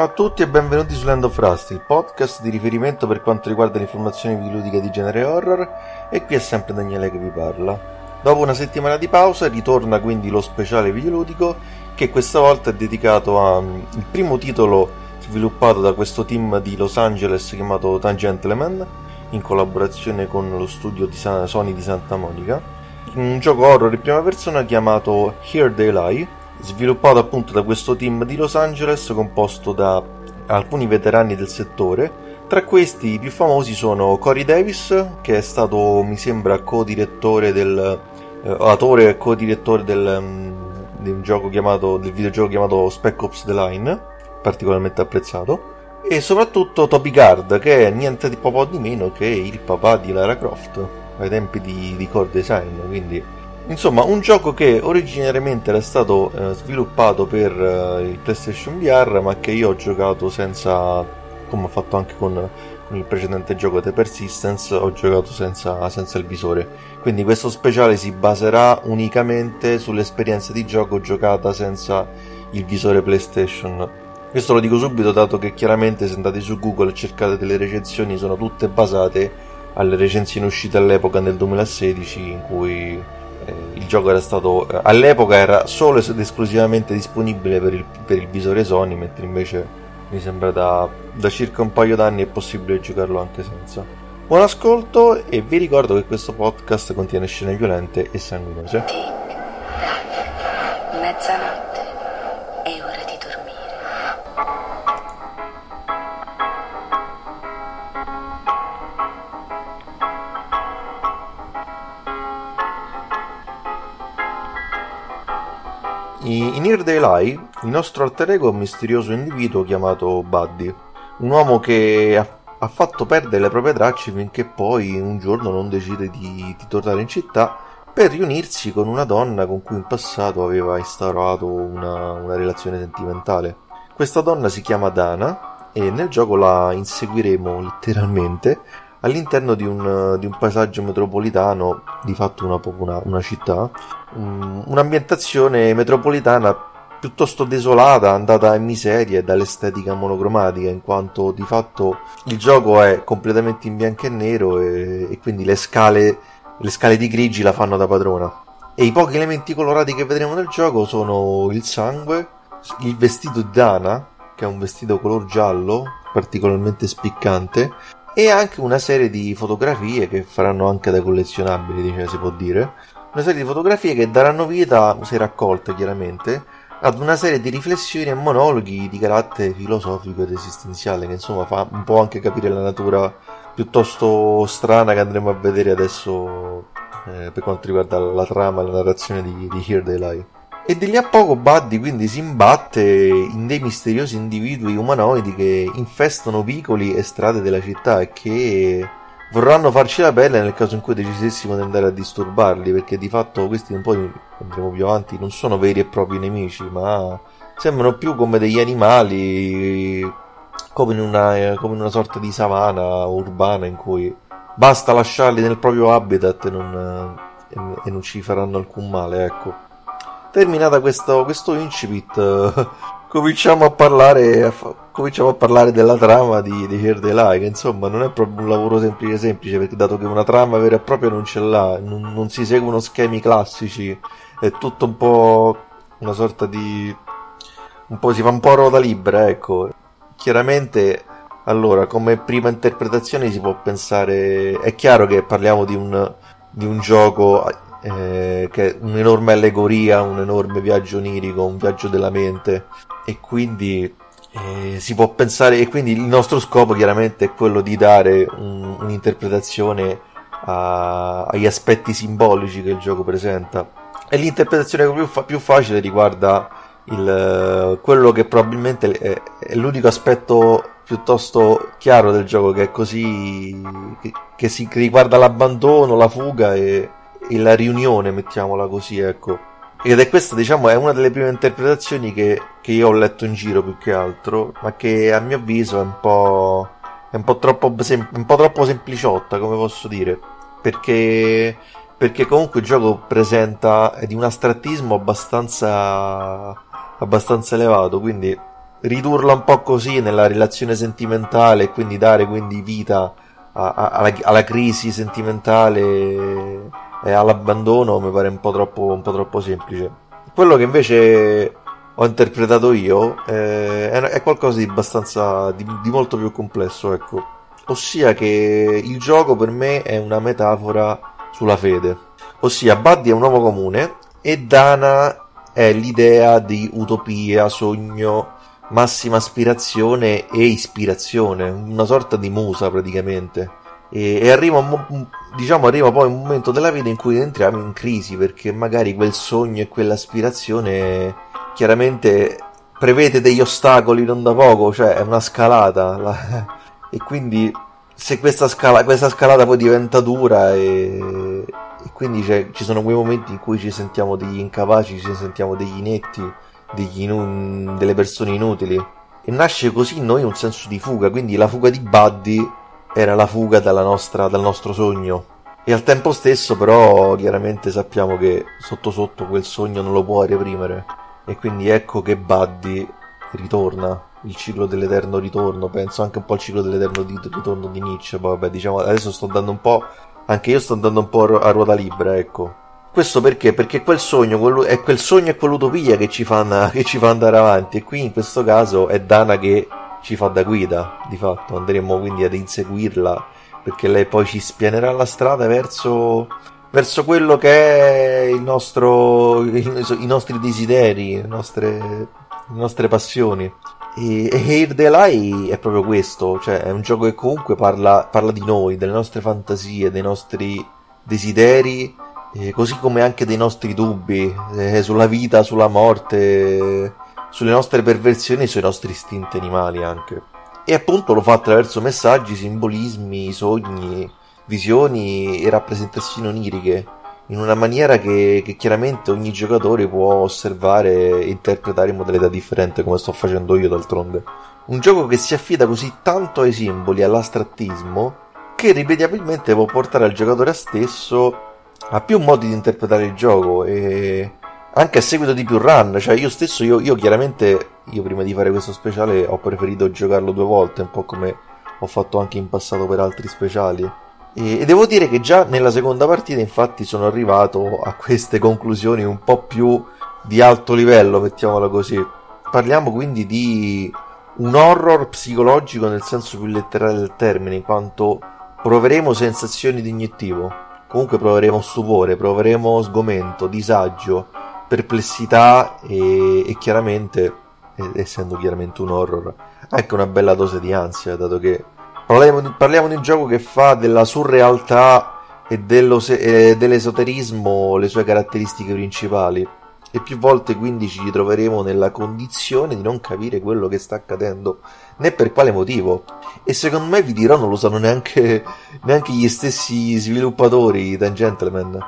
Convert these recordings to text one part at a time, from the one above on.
Ciao a tutti e benvenuti su Land of Rust, il podcast di riferimento per quanto riguarda l'informazione videoludica di genere horror e qui è sempre Daniele che vi parla. Dopo una settimana di pausa ritorna quindi lo speciale videoludico che questa volta è dedicato al mm, primo titolo sviluppato da questo team di Los Angeles chiamato Tangentleman in collaborazione con lo studio di Sony di Santa Monica, un gioco horror in prima persona chiamato Here They Lie sviluppato appunto da questo team di Los Angeles composto da alcuni veterani del settore. Tra questi i più famosi sono Corey Davis, che è stato, mi sembra, co-direttore del eh, autore e co-direttore del, um, di un gioco chiamato, del videogioco chiamato Spec Ops The Line, particolarmente apprezzato. E soprattutto Toby Gard, che è niente di po' di meno che il papà di Lara Croft ai tempi di, di Core Design, quindi Insomma, un gioco che originariamente era stato eh, sviluppato per eh, il PlayStation VR, ma che io ho giocato senza, come ho fatto anche con, con il precedente gioco The Persistence, ho giocato senza, senza, il visore. Quindi questo speciale si baserà unicamente sull'esperienza di gioco giocata senza il visore PlayStation. Questo lo dico subito, dato che chiaramente se andate su Google e cercate delle recensioni, sono tutte basate alle recensioni uscite all'epoca nel 2016 in cui il gioco era stato eh, all'epoca era solo ed esclusivamente disponibile per il, per il visore Sony mentre invece mi sembra da, da circa un paio d'anni è possibile giocarlo anche senza. Buon ascolto e vi ricordo che questo podcast contiene scene violente e sanguinose In They Lie, il nostro alter ego è un misterioso individuo chiamato Buddy, un uomo che ha, ha fatto perdere le proprie tracce finché poi un giorno non decide di, di tornare in città per riunirsi con una donna con cui in passato aveva instaurato una, una relazione sentimentale. Questa donna si chiama Dana e nel gioco la inseguiremo letteralmente all'interno di un, di un, paesaggio metropolitano, di fatto una, una, una città, um, un'ambientazione metropolitana piuttosto desolata, andata in miseria dall'estetica monocromatica, in quanto di fatto il gioco è completamente in bianco e nero e, e quindi le scale, le scale di grigi la fanno da padrona. E i pochi elementi colorati che vedremo nel gioco sono il sangue, il vestito di Dana, che è un vestito color giallo, particolarmente spiccante, e anche una serie di fotografie che faranno anche da collezionabili, diciamo, si può dire. Una serie di fotografie che daranno vita, se raccolte chiaramente, ad una serie di riflessioni e monologhi di carattere filosofico ed esistenziale, che insomma fa un po' anche capire la natura piuttosto strana che andremo a vedere adesso eh, per quanto riguarda la trama e la narrazione di, di Here They Lie. E di lì a poco Buddy quindi si imbatte in dei misteriosi individui umanoidi che infestano vicoli e strade della città e che vorranno farci la pelle nel caso in cui decidessimo di andare a disturbarli, perché di fatto questi un po' andremo più avanti, non sono veri e propri nemici, ma sembrano più come degli animali, come in una, come in una sorta di savana urbana in cui basta lasciarli nel proprio habitat e non, e non ci faranno alcun male, ecco terminata questo, questo incipit, uh, cominciamo, a parlare, cominciamo a parlare della trama di, di Here They Lie, che insomma non è proprio un lavoro semplice semplice, perché dato che una trama vera e propria non ce l'ha, non, non si seguono schemi classici, è tutto un po' una sorta di... un po' si fa un po' a ruota libera, ecco. Chiaramente allora, come prima interpretazione si può pensare. È chiaro che parliamo di un, di un gioco eh, che è un'enorme allegoria, un enorme viaggio onirico, un viaggio della mente. E quindi eh, si può pensare e quindi il nostro scopo chiaramente è quello di dare un, un'interpretazione a, agli aspetti simbolici che il gioco presenta. E l'interpretazione più, fa, più facile riguarda il, quello che probabilmente è, è, l'unico aspetto piuttosto chiaro del gioco che è così che, che, si, che riguarda l'abbandono, la fuga e, la riunione, mettiamola così, ecco. Ed è questa, diciamo, è una delle prime interpretazioni che, che, io ho letto in giro più che altro, ma che a mio avviso è un po'. è un po' troppo, un po troppo sempliciotta, come posso dire. Perché. Perché comunque il gioco presenta di un astrattismo abbastanza. abbastanza elevato, quindi ridurla un po' così nella relazione sentimentale e quindi dare quindi vita a, a, alla, alla, crisi sentimentale e all'abbandono mi pare un po' troppo, un po troppo semplice. Quello che invece ho interpretato io eh, è, qualcosa di abbastanza di, di molto più complesso, ecco. Ossia che il gioco per me è una metafora sulla fede. Ossia, Buddy è un uomo comune e Dana è l'idea di utopia, sogno, massima aspirazione e ispirazione, una sorta di musa praticamente. E, e arriva, diciamo, arriva poi un momento della vita in cui entriamo in crisi perché magari quel sogno e quell'aspirazione chiaramente prevede degli ostacoli non da poco, cioè è una scalata. La... e quindi se questa, scala, questa scalata poi diventa dura e, e quindi ci sono quei momenti in cui ci sentiamo degli incapaci, ci sentiamo degli inetti, degli inu- delle persone inutili. E nasce così in noi un senso di fuga, quindi la fuga di Buddy era la fuga nostra, dal nostro sogno. E al tempo stesso però chiaramente sappiamo che sotto sotto quel sogno non lo può reprimere. E quindi ecco che Buddy ritorna il ciclo dell'eterno ritorno, penso anche un po' al ciclo dell'eterno di, ritorno di Nietzsche, poi vabbè diciamo adesso sto andando un po', anche io sto andando un po' a ruota libera, ecco. Questo perché? Perché quel sogno, quello, è quel sogno e quell'utopia che ci fa andare avanti e qui in questo caso è Dana che ci fa da guida, di fatto andremo quindi ad inseguirla perché lei poi ci spianerà la strada verso, verso quello che è il nostro, i, nostri desideri, le nostre, le nostre passioni. E, e the Lie è proprio questo, cioè è un gioco che comunque parla, parla di noi, delle nostre fantasie, dei nostri desideri, eh, così come anche dei nostri dubbi eh, sulla vita, sulla morte, sulle nostre perversioni e sui nostri istinti animali anche. E appunto lo fa attraverso messaggi, simbolismi, sogni, visioni e rappresentazioni oniriche in una maniera che, che, chiaramente ogni giocatore può osservare e interpretare in modalità differente come sto facendo io d'altronde. Un gioco che si affida così tanto ai simboli, all'astrattismo, che ripetibilmente può portare al giocatore stesso a più modi di interpretare il gioco e anche a seguito di più run, cioè io stesso, io, io chiaramente, io prima di fare questo speciale ho preferito giocarlo due volte, un po' come ho fatto anche in passato per altri speciali e, devo dire che già nella seconda partita, infatti, sono arrivato a queste conclusioni un po' più di alto livello, mettiamola così. Parliamo quindi di un horror psicologico nel senso più letterale del termine, in quanto proveremo sensazioni di iniettivo. Comunque proveremo stupore, proveremo sgomento, disagio, perplessità e, e chiaramente, essendo chiaramente un horror, anche una bella dose di ansia, dato che Parliamo di, parliamo di un gioco che fa della surrealtà e, e dell'esoterismo le sue caratteristiche principali. E più volte quindi ci ritroveremo nella condizione di non capire quello che sta accadendo, né per quale motivo. E secondo me vi dirò non lo sanno neanche, neanche gli stessi sviluppatori di Gentleman.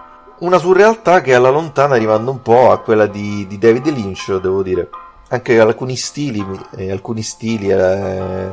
Una surrealtà che alla lontana arrivando un po' a quella di, di David Lynch, devo dire. Anche alcuni stili, eh, alcuni stili eh,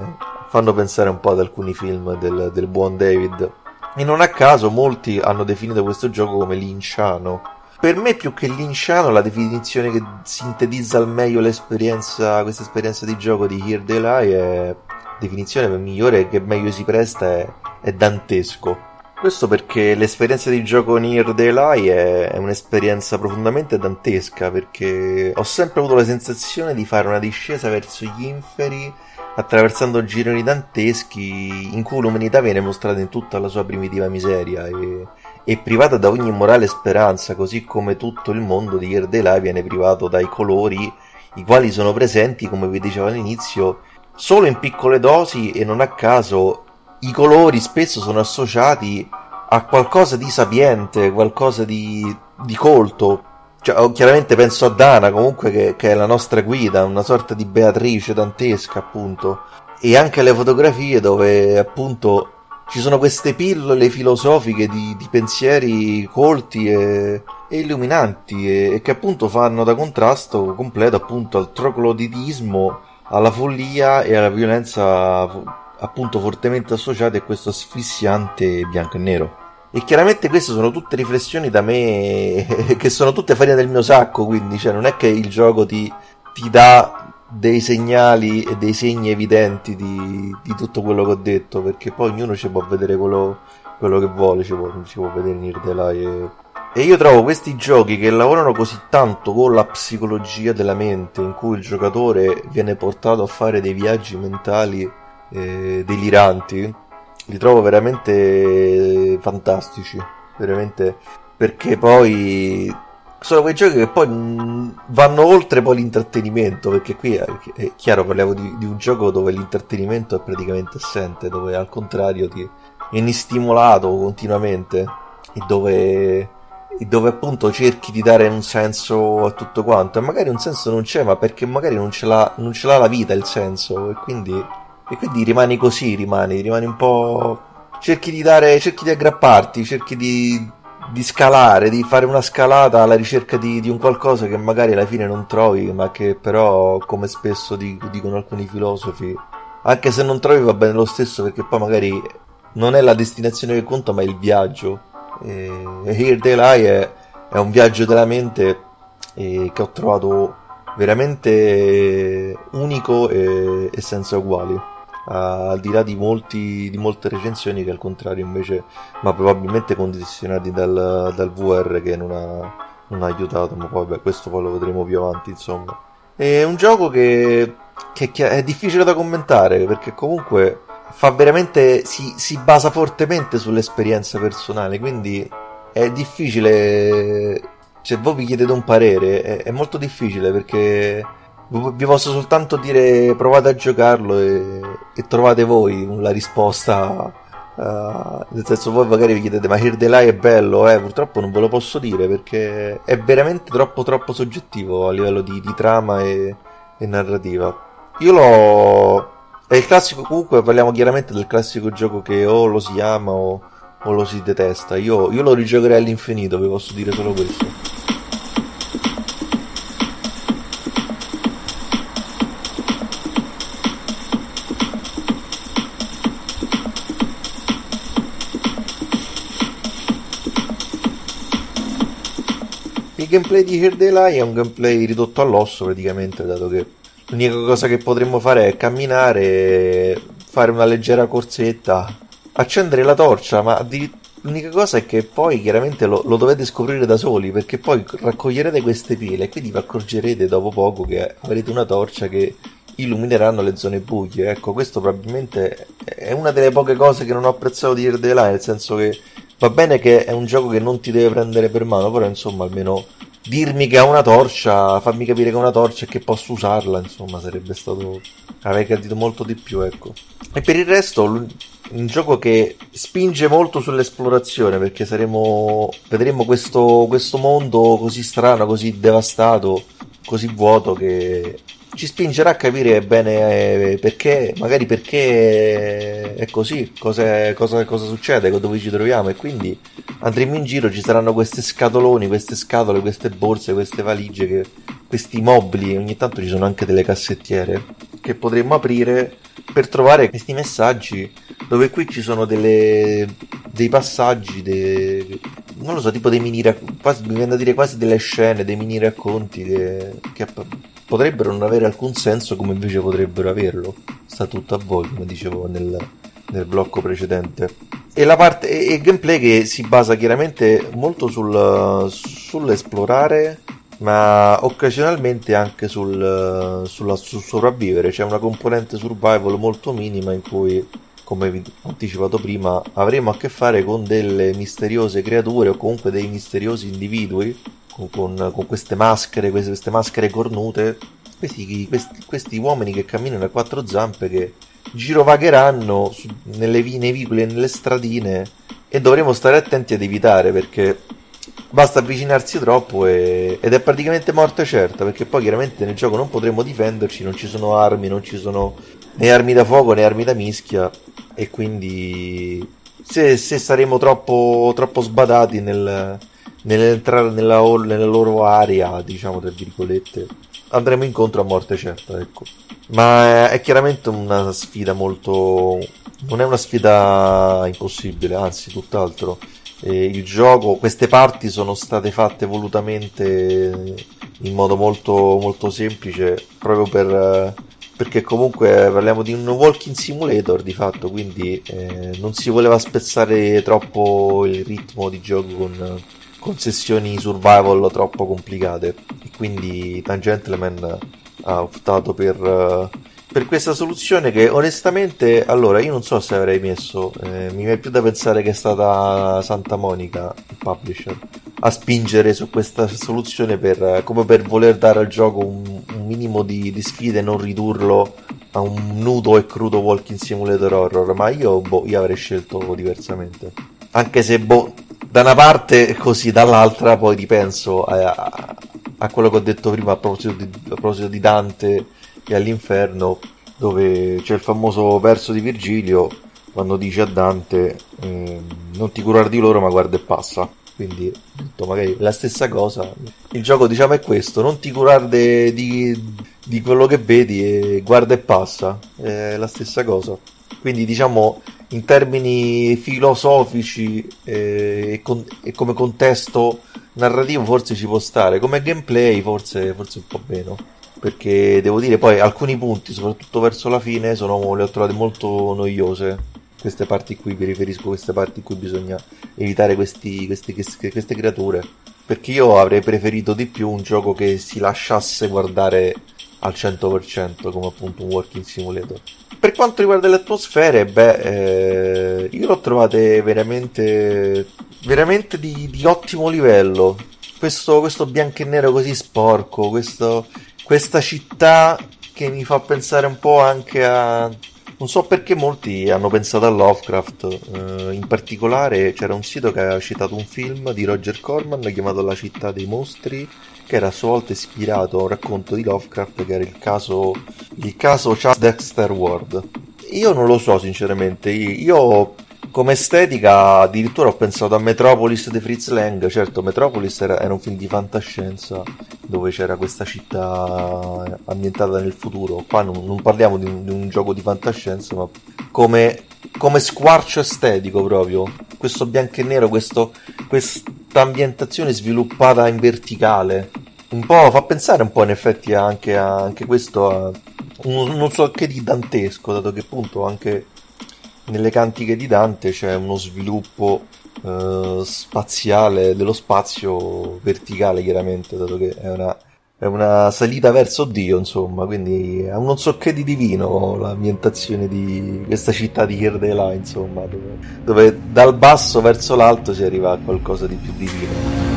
fanno pensare un po' ad alcuni film del, del buon David. E non a caso molti hanno definito questo gioco come linciano. Per me più che linciano la definizione che sintetizza al meglio l'esperienza, questa esperienza di gioco di Here They Lie è definizione migliore che meglio si presta è, è dantesco. Questo perché l'esperienza di gioco They Lie è, è un'esperienza profondamente dantesca perché ho sempre avuto la sensazione di fare una discesa verso gli inferi attraversando gironi danteschi in cui l'umanità viene mostrata in tutta la sua primitiva miseria e, e privata da ogni morale speranza, così come tutto il mondo di Yerdelai viene privato dai colori, i quali sono presenti, come vi dicevo all'inizio, solo in piccole dosi e non a caso i colori spesso sono associati a qualcosa di sapiente, qualcosa di, di colto, cioè, oh, chiaramente penso a Dana comunque che, che, è la nostra guida, una sorta di Beatrice dantesca appunto. E anche le fotografie dove appunto ci sono queste pillole filosofiche di, di pensieri colti e, e illuminanti e, e, che appunto fanno da contrasto completo appunto al trocloditismo, alla follia e alla violenza appunto fortemente associate a questo asfissiante bianco e nero. E chiaramente queste sono tutte riflessioni da me che sono tutte farina del mio sacco, quindi cioè, non è che il gioco ti, ti dà dei segnali e dei segni evidenti di, di, tutto quello che ho detto, perché poi ognuno ci può vedere quello, quello che vuole, ci può, ci può vedere Nirdelai e, e io trovo questi giochi che lavorano così tanto con la psicologia della mente, in cui il giocatore viene portato a fare dei viaggi mentali eh, deliranti, li trovo veramente fantastici, veramente perché poi sono quei giochi che poi vanno oltre poi l'intrattenimento, perché qui è, chiaro, parliamo di, di, un gioco dove l'intrattenimento è praticamente assente, dove al contrario ti vieni stimolato continuamente e dove, dove appunto cerchi di dare un senso a tutto quanto. E magari un senso non c'è, ma perché magari non ce l'ha, non ce l'ha la vita il senso e quindi, e quindi rimani così, rimani, rimani un po'... cerchi di dare, cerchi di aggrapparti, cerchi di di scalare, di fare una scalata alla ricerca di, di, un qualcosa che magari alla fine non trovi, ma che però, come spesso dicono alcuni filosofi, anche se non trovi va bene lo stesso perché poi magari non è la destinazione che conta, ma è il viaggio. E Here They Lie è, è un viaggio della mente che ho trovato veramente unico e, e senza uguali al di là di, molti, di molte recensioni che al contrario invece, ma probabilmente condizionati dal, dal VR che non ha, non ha, aiutato, ma poi beh, questo poi lo vedremo più avanti insomma. È un gioco che, che, è difficile da commentare perché comunque fa veramente, si, si basa fortemente sull'esperienza personale, quindi è difficile, se voi vi chiedete un parere, è, è molto difficile perché vi posso soltanto dire provate a giocarlo e, e trovate voi la risposta. Uh, nel senso, voi magari vi chiedete: Ma Hirdelai è bello? Eh, purtroppo non ve lo posso dire perché è veramente troppo, troppo soggettivo a livello di, di trama e, e, narrativa. Io l'ho. È il classico, comunque parliamo chiaramente del classico gioco che o lo si ama o, o lo si detesta. Io, io lo rigiocherei all'infinito, vi posso dire solo questo. Gameplay di Here Day è un gameplay ridotto all'osso praticamente, dato che l'unica cosa che potremmo fare è camminare, fare una leggera corsetta, accendere la torcia, ma di... l'unica cosa è che poi chiaramente lo, lo, dovete scoprire da soli, perché poi raccoglierete queste pile e quindi vi accorgerete dopo poco che avrete una torcia che illumineranno le zone buie. Ecco, questo probabilmente è una delle poche cose che non ho apprezzato di Here Day nel senso che va bene che è un gioco che non ti deve prendere per mano, però insomma almeno dirmi che ha una torcia, farmi capire che ha una torcia e che posso usarla, insomma, sarebbe stato avrei gradito molto di più, ecco. E per il resto un gioco che spinge molto sull'esplorazione perché saremo vedremo questo, questo mondo così strano, così devastato, così vuoto che ci spingerà a capire bene eh, perché, magari perché è così, cosa, cosa, cosa succede, dove ci troviamo e quindi andremo in giro, ci saranno queste scatoloni, queste scatole, queste borse, queste valigie, che, questi mobili, ogni tanto ci sono anche delle cassettiere che potremmo aprire per trovare questi messaggi dove qui ci sono delle, dei passaggi, dei, non lo so, tipo dei mini racconti, mi viene da dire quasi delle scene, dei mini racconti che, che potrebbero non avere alcun senso come invece potrebbero averlo. Sta tutto a voi, come dicevo nel, nel blocco precedente. E la parte e, e gameplay che si basa chiaramente molto sul, sull'esplorare, ma occasionalmente anche sul, sulla, sul sopravvivere. C'è una componente survival molto minima in cui come vi ho anticipato prima, avremo a che fare con delle misteriose creature o comunque dei misteriosi individui con, con queste maschere, queste, queste, maschere cornute, questi, questi, questi, uomini che camminano a quattro zampe che girovagheranno su, nelle, nei vicoli e nelle stradine e dovremo stare attenti ad evitare perché basta avvicinarsi troppo e, ed è praticamente morte certa perché poi chiaramente nel gioco non potremo difenderci, non ci sono armi, non ci sono né armi da fuoco né armi da mischia e quindi se, se saremo troppo, troppo sbadati nel, nell'entrare nella, nella loro area, diciamo tra virgolette, andremo incontro a morte certa, ecco. Ma è, è chiaramente una sfida molto... non è una sfida impossibile, anzi, tutt'altro. E il gioco, queste parti sono state fatte volutamente in modo molto, molto semplice, proprio per, perché comunque parliamo di un walking simulator di fatto, quindi eh, non si voleva spezzare troppo il ritmo di gioco con, con sessioni survival troppo complicate. E quindi Tangentleman ha optato per per questa soluzione che onestamente allora io non so se avrei messo eh, mi viene più da pensare che è stata Santa Monica il publisher a spingere su questa soluzione per, come per voler dare al gioco un, un minimo di, di sfide e non ridurlo a un nudo e crudo walking simulator horror ma io, boh, io avrei scelto diversamente anche se boh, da una parte così dall'altra poi ripenso a, a, quello che ho detto prima a proposito di, a proposito di Dante e all'inferno dove c'è il famoso verso di Virgilio quando dice a Dante eh, non ti curare di loro ma guarda e passa. Quindi detto, magari la stessa cosa. Il gioco diciamo è questo non ti curare de, di, di quello che vedi e guarda e passa è la stessa cosa. Quindi diciamo in termini filosofici eh, e, con, e, come contesto narrativo forse ci può stare come gameplay forse, forse un po' meno perché devo dire poi alcuni punti, soprattutto verso la fine, sono, le ho trovate molto noiose. Queste parti qui, mi riferisco a queste parti in cui bisogna evitare questi, questi, queste, queste creature. Perché io avrei preferito di più un gioco che si lasciasse guardare al 100% come appunto un working simulator. Per quanto riguarda le atmosfere, beh, eh, io l'ho trovate veramente, veramente di, di ottimo livello. Questo, questo bianco e nero così sporco, questo, questa città che mi fa pensare un po' anche a... Non so perché molti hanno pensato a Lovecraft, uh, in particolare c'era un sito che aveva citato un film di Roger Corman chiamato La città dei mostri, che era a sua volta ispirato a un racconto di Lovecraft che era il caso, il caso Charles Dexter Ward. Io non lo so sinceramente, io come estetica addirittura ho pensato a Metropolis di Fritz Lang, certo Metropolis era, era un film di fantascienza dove c'era questa città ambientata nel futuro, qua non, non parliamo di un, di un, gioco di fantascienza ma come, come, squarcio estetico proprio, questo bianco e nero, questa ambientazione sviluppata in verticale, un po' fa pensare un po' in effetti anche, a, anche questo a un, non so che di dantesco, dato che appunto anche nelle cantiche di Dante c'è uno sviluppo eh, spaziale dello spazio verticale chiaramente dato che è una, è una salita verso Dio insomma. Quindi ha un non so che di divino l'ambientazione di questa città di Hirdela insomma dove, dove dal basso verso l'alto si arriva a qualcosa di più divino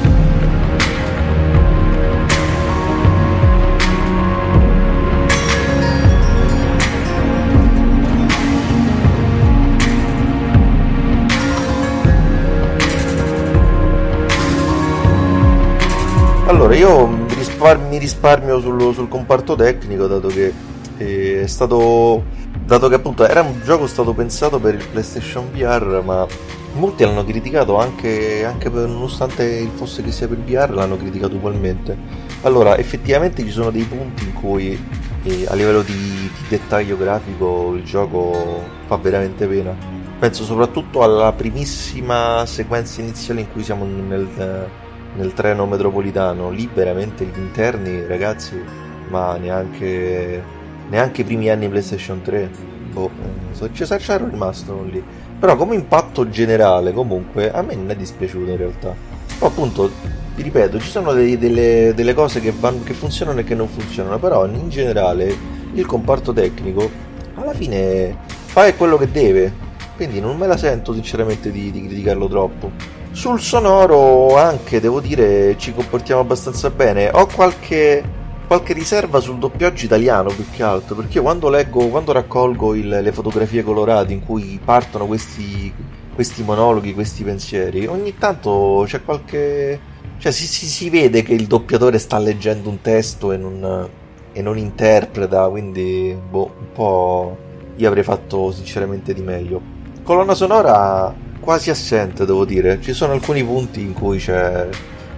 Allora, io mi, rispar- mi risparmio sul, sul, comparto tecnico, dato che eh, è stato. Dato che appunto era un gioco stato pensato per il PlayStation VR, ma molti l'hanno criticato anche, anche per, nonostante fosse che sia per VR, l'hanno criticato ugualmente. Allora, effettivamente ci sono dei punti in cui eh, a livello di, di dettaglio grafico il gioco fa veramente pena. Penso soprattutto alla primissima sequenza iniziale in cui siamo nel nel treno metropolitano, lì veramente gli interni, ragazzi, ma neanche, neanche i primi anni PlayStation 3. Boh, ci c'ero rimasto lì. Però come impatto generale, comunque, a me non è dispiaciuto in realtà. Poi appunto, vi ripeto, ci sono dei, delle, delle, cose che, van, che funzionano e che non funzionano, però in generale il comparto tecnico alla fine fa quello che deve. Quindi non me la sento sinceramente di, di criticarlo troppo. Sul sonoro anche devo dire ci comportiamo abbastanza bene. Ho qualche, qualche riserva sul doppiaggio italiano più che altro, perché quando leggo, quando raccolgo il, le fotografie colorate in cui partono questi, questi monologhi, questi pensieri, ogni tanto c'è qualche... cioè si, si, si vede che il doppiatore sta leggendo un testo e non, e non interpreta, quindi boh, un po' io avrei fatto sinceramente di meglio. Colonna sonora quasi assente, devo dire. Ci sono alcuni punti in cui c'è,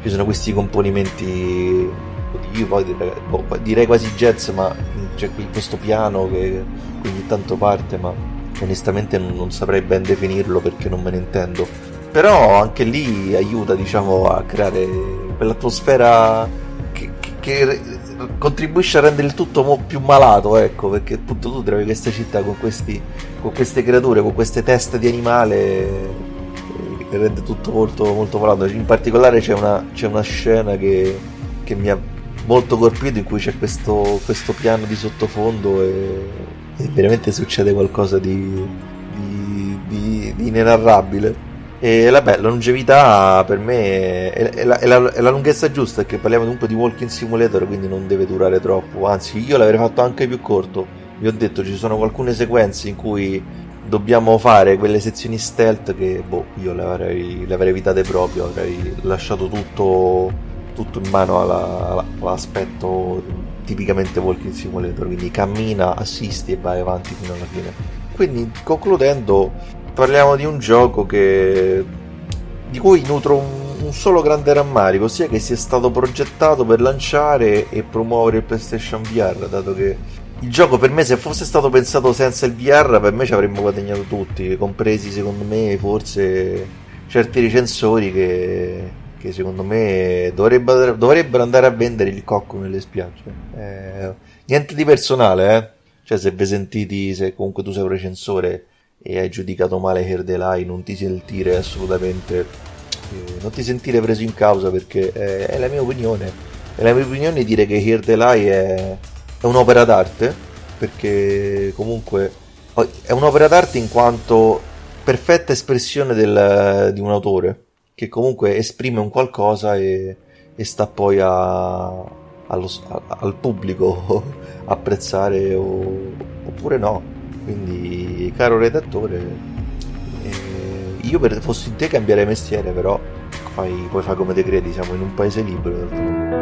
ci sono questi componimenti, io poi direi, boh, direi quasi jazz, ma c'è questo piano che ogni tanto parte, ma onestamente non, non saprei ben definirlo perché non me ne intendo. Però anche lì aiuta, diciamo, a creare quell'atmosfera che, che contribuisce a rendere il tutto più malato, ecco, perché appunto tu trovi questa città con, questi, con queste creature, con queste teste di animale eh, che rende tutto molto, molto malato. In particolare c'è una, c'è una scena che, che, mi ha molto colpito in cui c'è questo, questo piano di sottofondo e, e, veramente succede qualcosa di, di, di, di inenarrabile. E vabbè, la longevità per me è, è, la, è, la, è, la, lunghezza giusta, perché parliamo comunque di walking simulator, quindi non deve durare troppo. Anzi, io l'avrei fatto anche più corto. Vi ho detto, ci sono alcune sequenze in cui dobbiamo fare quelle sezioni stealth che, boh, io le avrei, le avrei evitate proprio, avrei lasciato tutto, tutto in mano alla, all'aspetto tipicamente walking simulator, quindi cammina, assisti e vai avanti fino alla fine. Quindi, concludendo, parliamo di un gioco che... di cui nutro un, un solo grande rammarico, ossia che sia stato progettato per lanciare e promuovere il PlayStation VR, dato che il gioco per me se fosse stato pensato senza il VR per me ci avremmo guadagnato tutti, compresi secondo me forse certi recensori che, che secondo me dovrebbero, dovrebbero, andare a vendere il cocco nelle spiagge. Eh, niente di personale, eh? Cioè se vi sentiti, se comunque tu sei un recensore e hai giudicato male Herdelai, non ti sentire assolutamente, eh, non ti sentire preso in causa perché è, è la mia opinione. È la mia opinione dire che Herdelai è, è un'opera d'arte perché comunque è un'opera d'arte in quanto perfetta espressione del, di un autore che comunque esprime un qualcosa e, e sta poi a, allo, a, al pubblico apprezzare o, oppure no quindi, caro redattore, eh, io per fossi in te cambierei mestiere, però fai, puoi fare come te credi, siamo in un paese libero.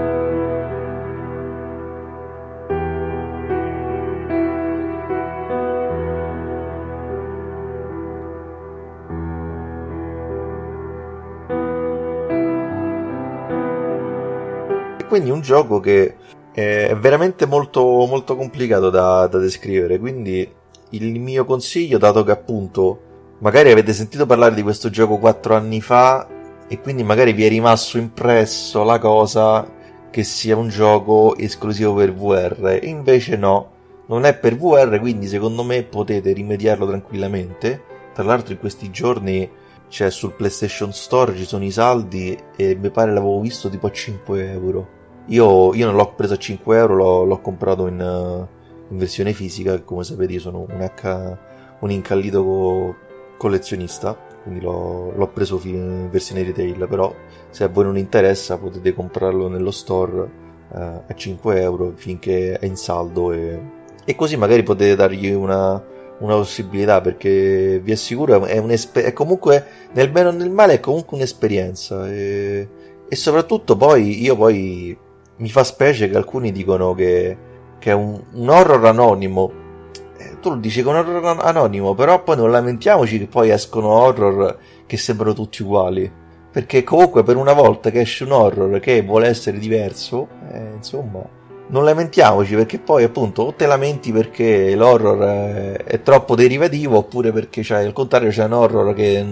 quindi un gioco che è veramente molto, molto complicato da, da descrivere, quindi il mio consiglio, dato che appunto magari avete sentito parlare di questo gioco quattro anni fa e quindi magari vi è rimasto impresso la cosa che sia un gioco esclusivo per VR, e invece no, non è per VR, quindi secondo me potete rimediarlo tranquillamente. Tra l'altro in questi giorni c'è sul PlayStation Store, ci sono i saldi e mi pare l'avevo visto tipo a 5 euro. Io, io non l'ho preso a 5 euro, l'ho, l'ho comprato in... In versione fisica, come sapete io sono un, H, un incallito collezionista, quindi l'ho, l'ho preso in versione retail, però se a voi non interessa potete comprarlo nello store eh, a 5 euro finché è in saldo e, e così magari potete dargli una, una possibilità perché vi assicuro è, è comunque nel bene o nel male è comunque un'esperienza e, e soprattutto poi io poi mi fa specie che alcuni dicono che che è un, un horror anonimo. Eh, tu lo dici con horror anonimo, però poi non lamentiamoci che poi escono horror che sembrano tutti uguali. Perché comunque per una volta che esce un horror che vuole essere diverso, eh, insomma, non lamentiamoci perché poi appunto o te lamenti perché l'horror è, è troppo derivativo oppure perché c'è al contrario c'è un horror che,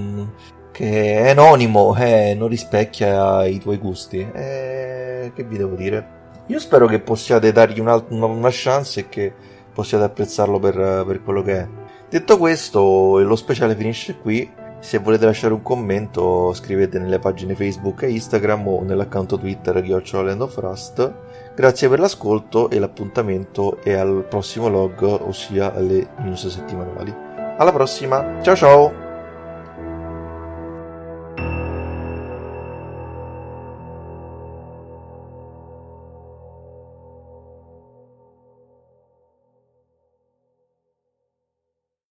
che è anonimo e eh, non rispecchia i tuoi gusti. Eh, che vi devo dire? Io spero che possiate dargli una, una chance e che possiate apprezzarlo per, per quello che è. Detto questo, lo speciale finisce qui. Se volete lasciare un commento, scrivete nelle pagine Facebook e Instagram o nell'account Twitter Land of Rust. Grazie per l'ascolto e l'appuntamento è al prossimo log, ossia alle news settimanali. Alla prossima, ciao ciao!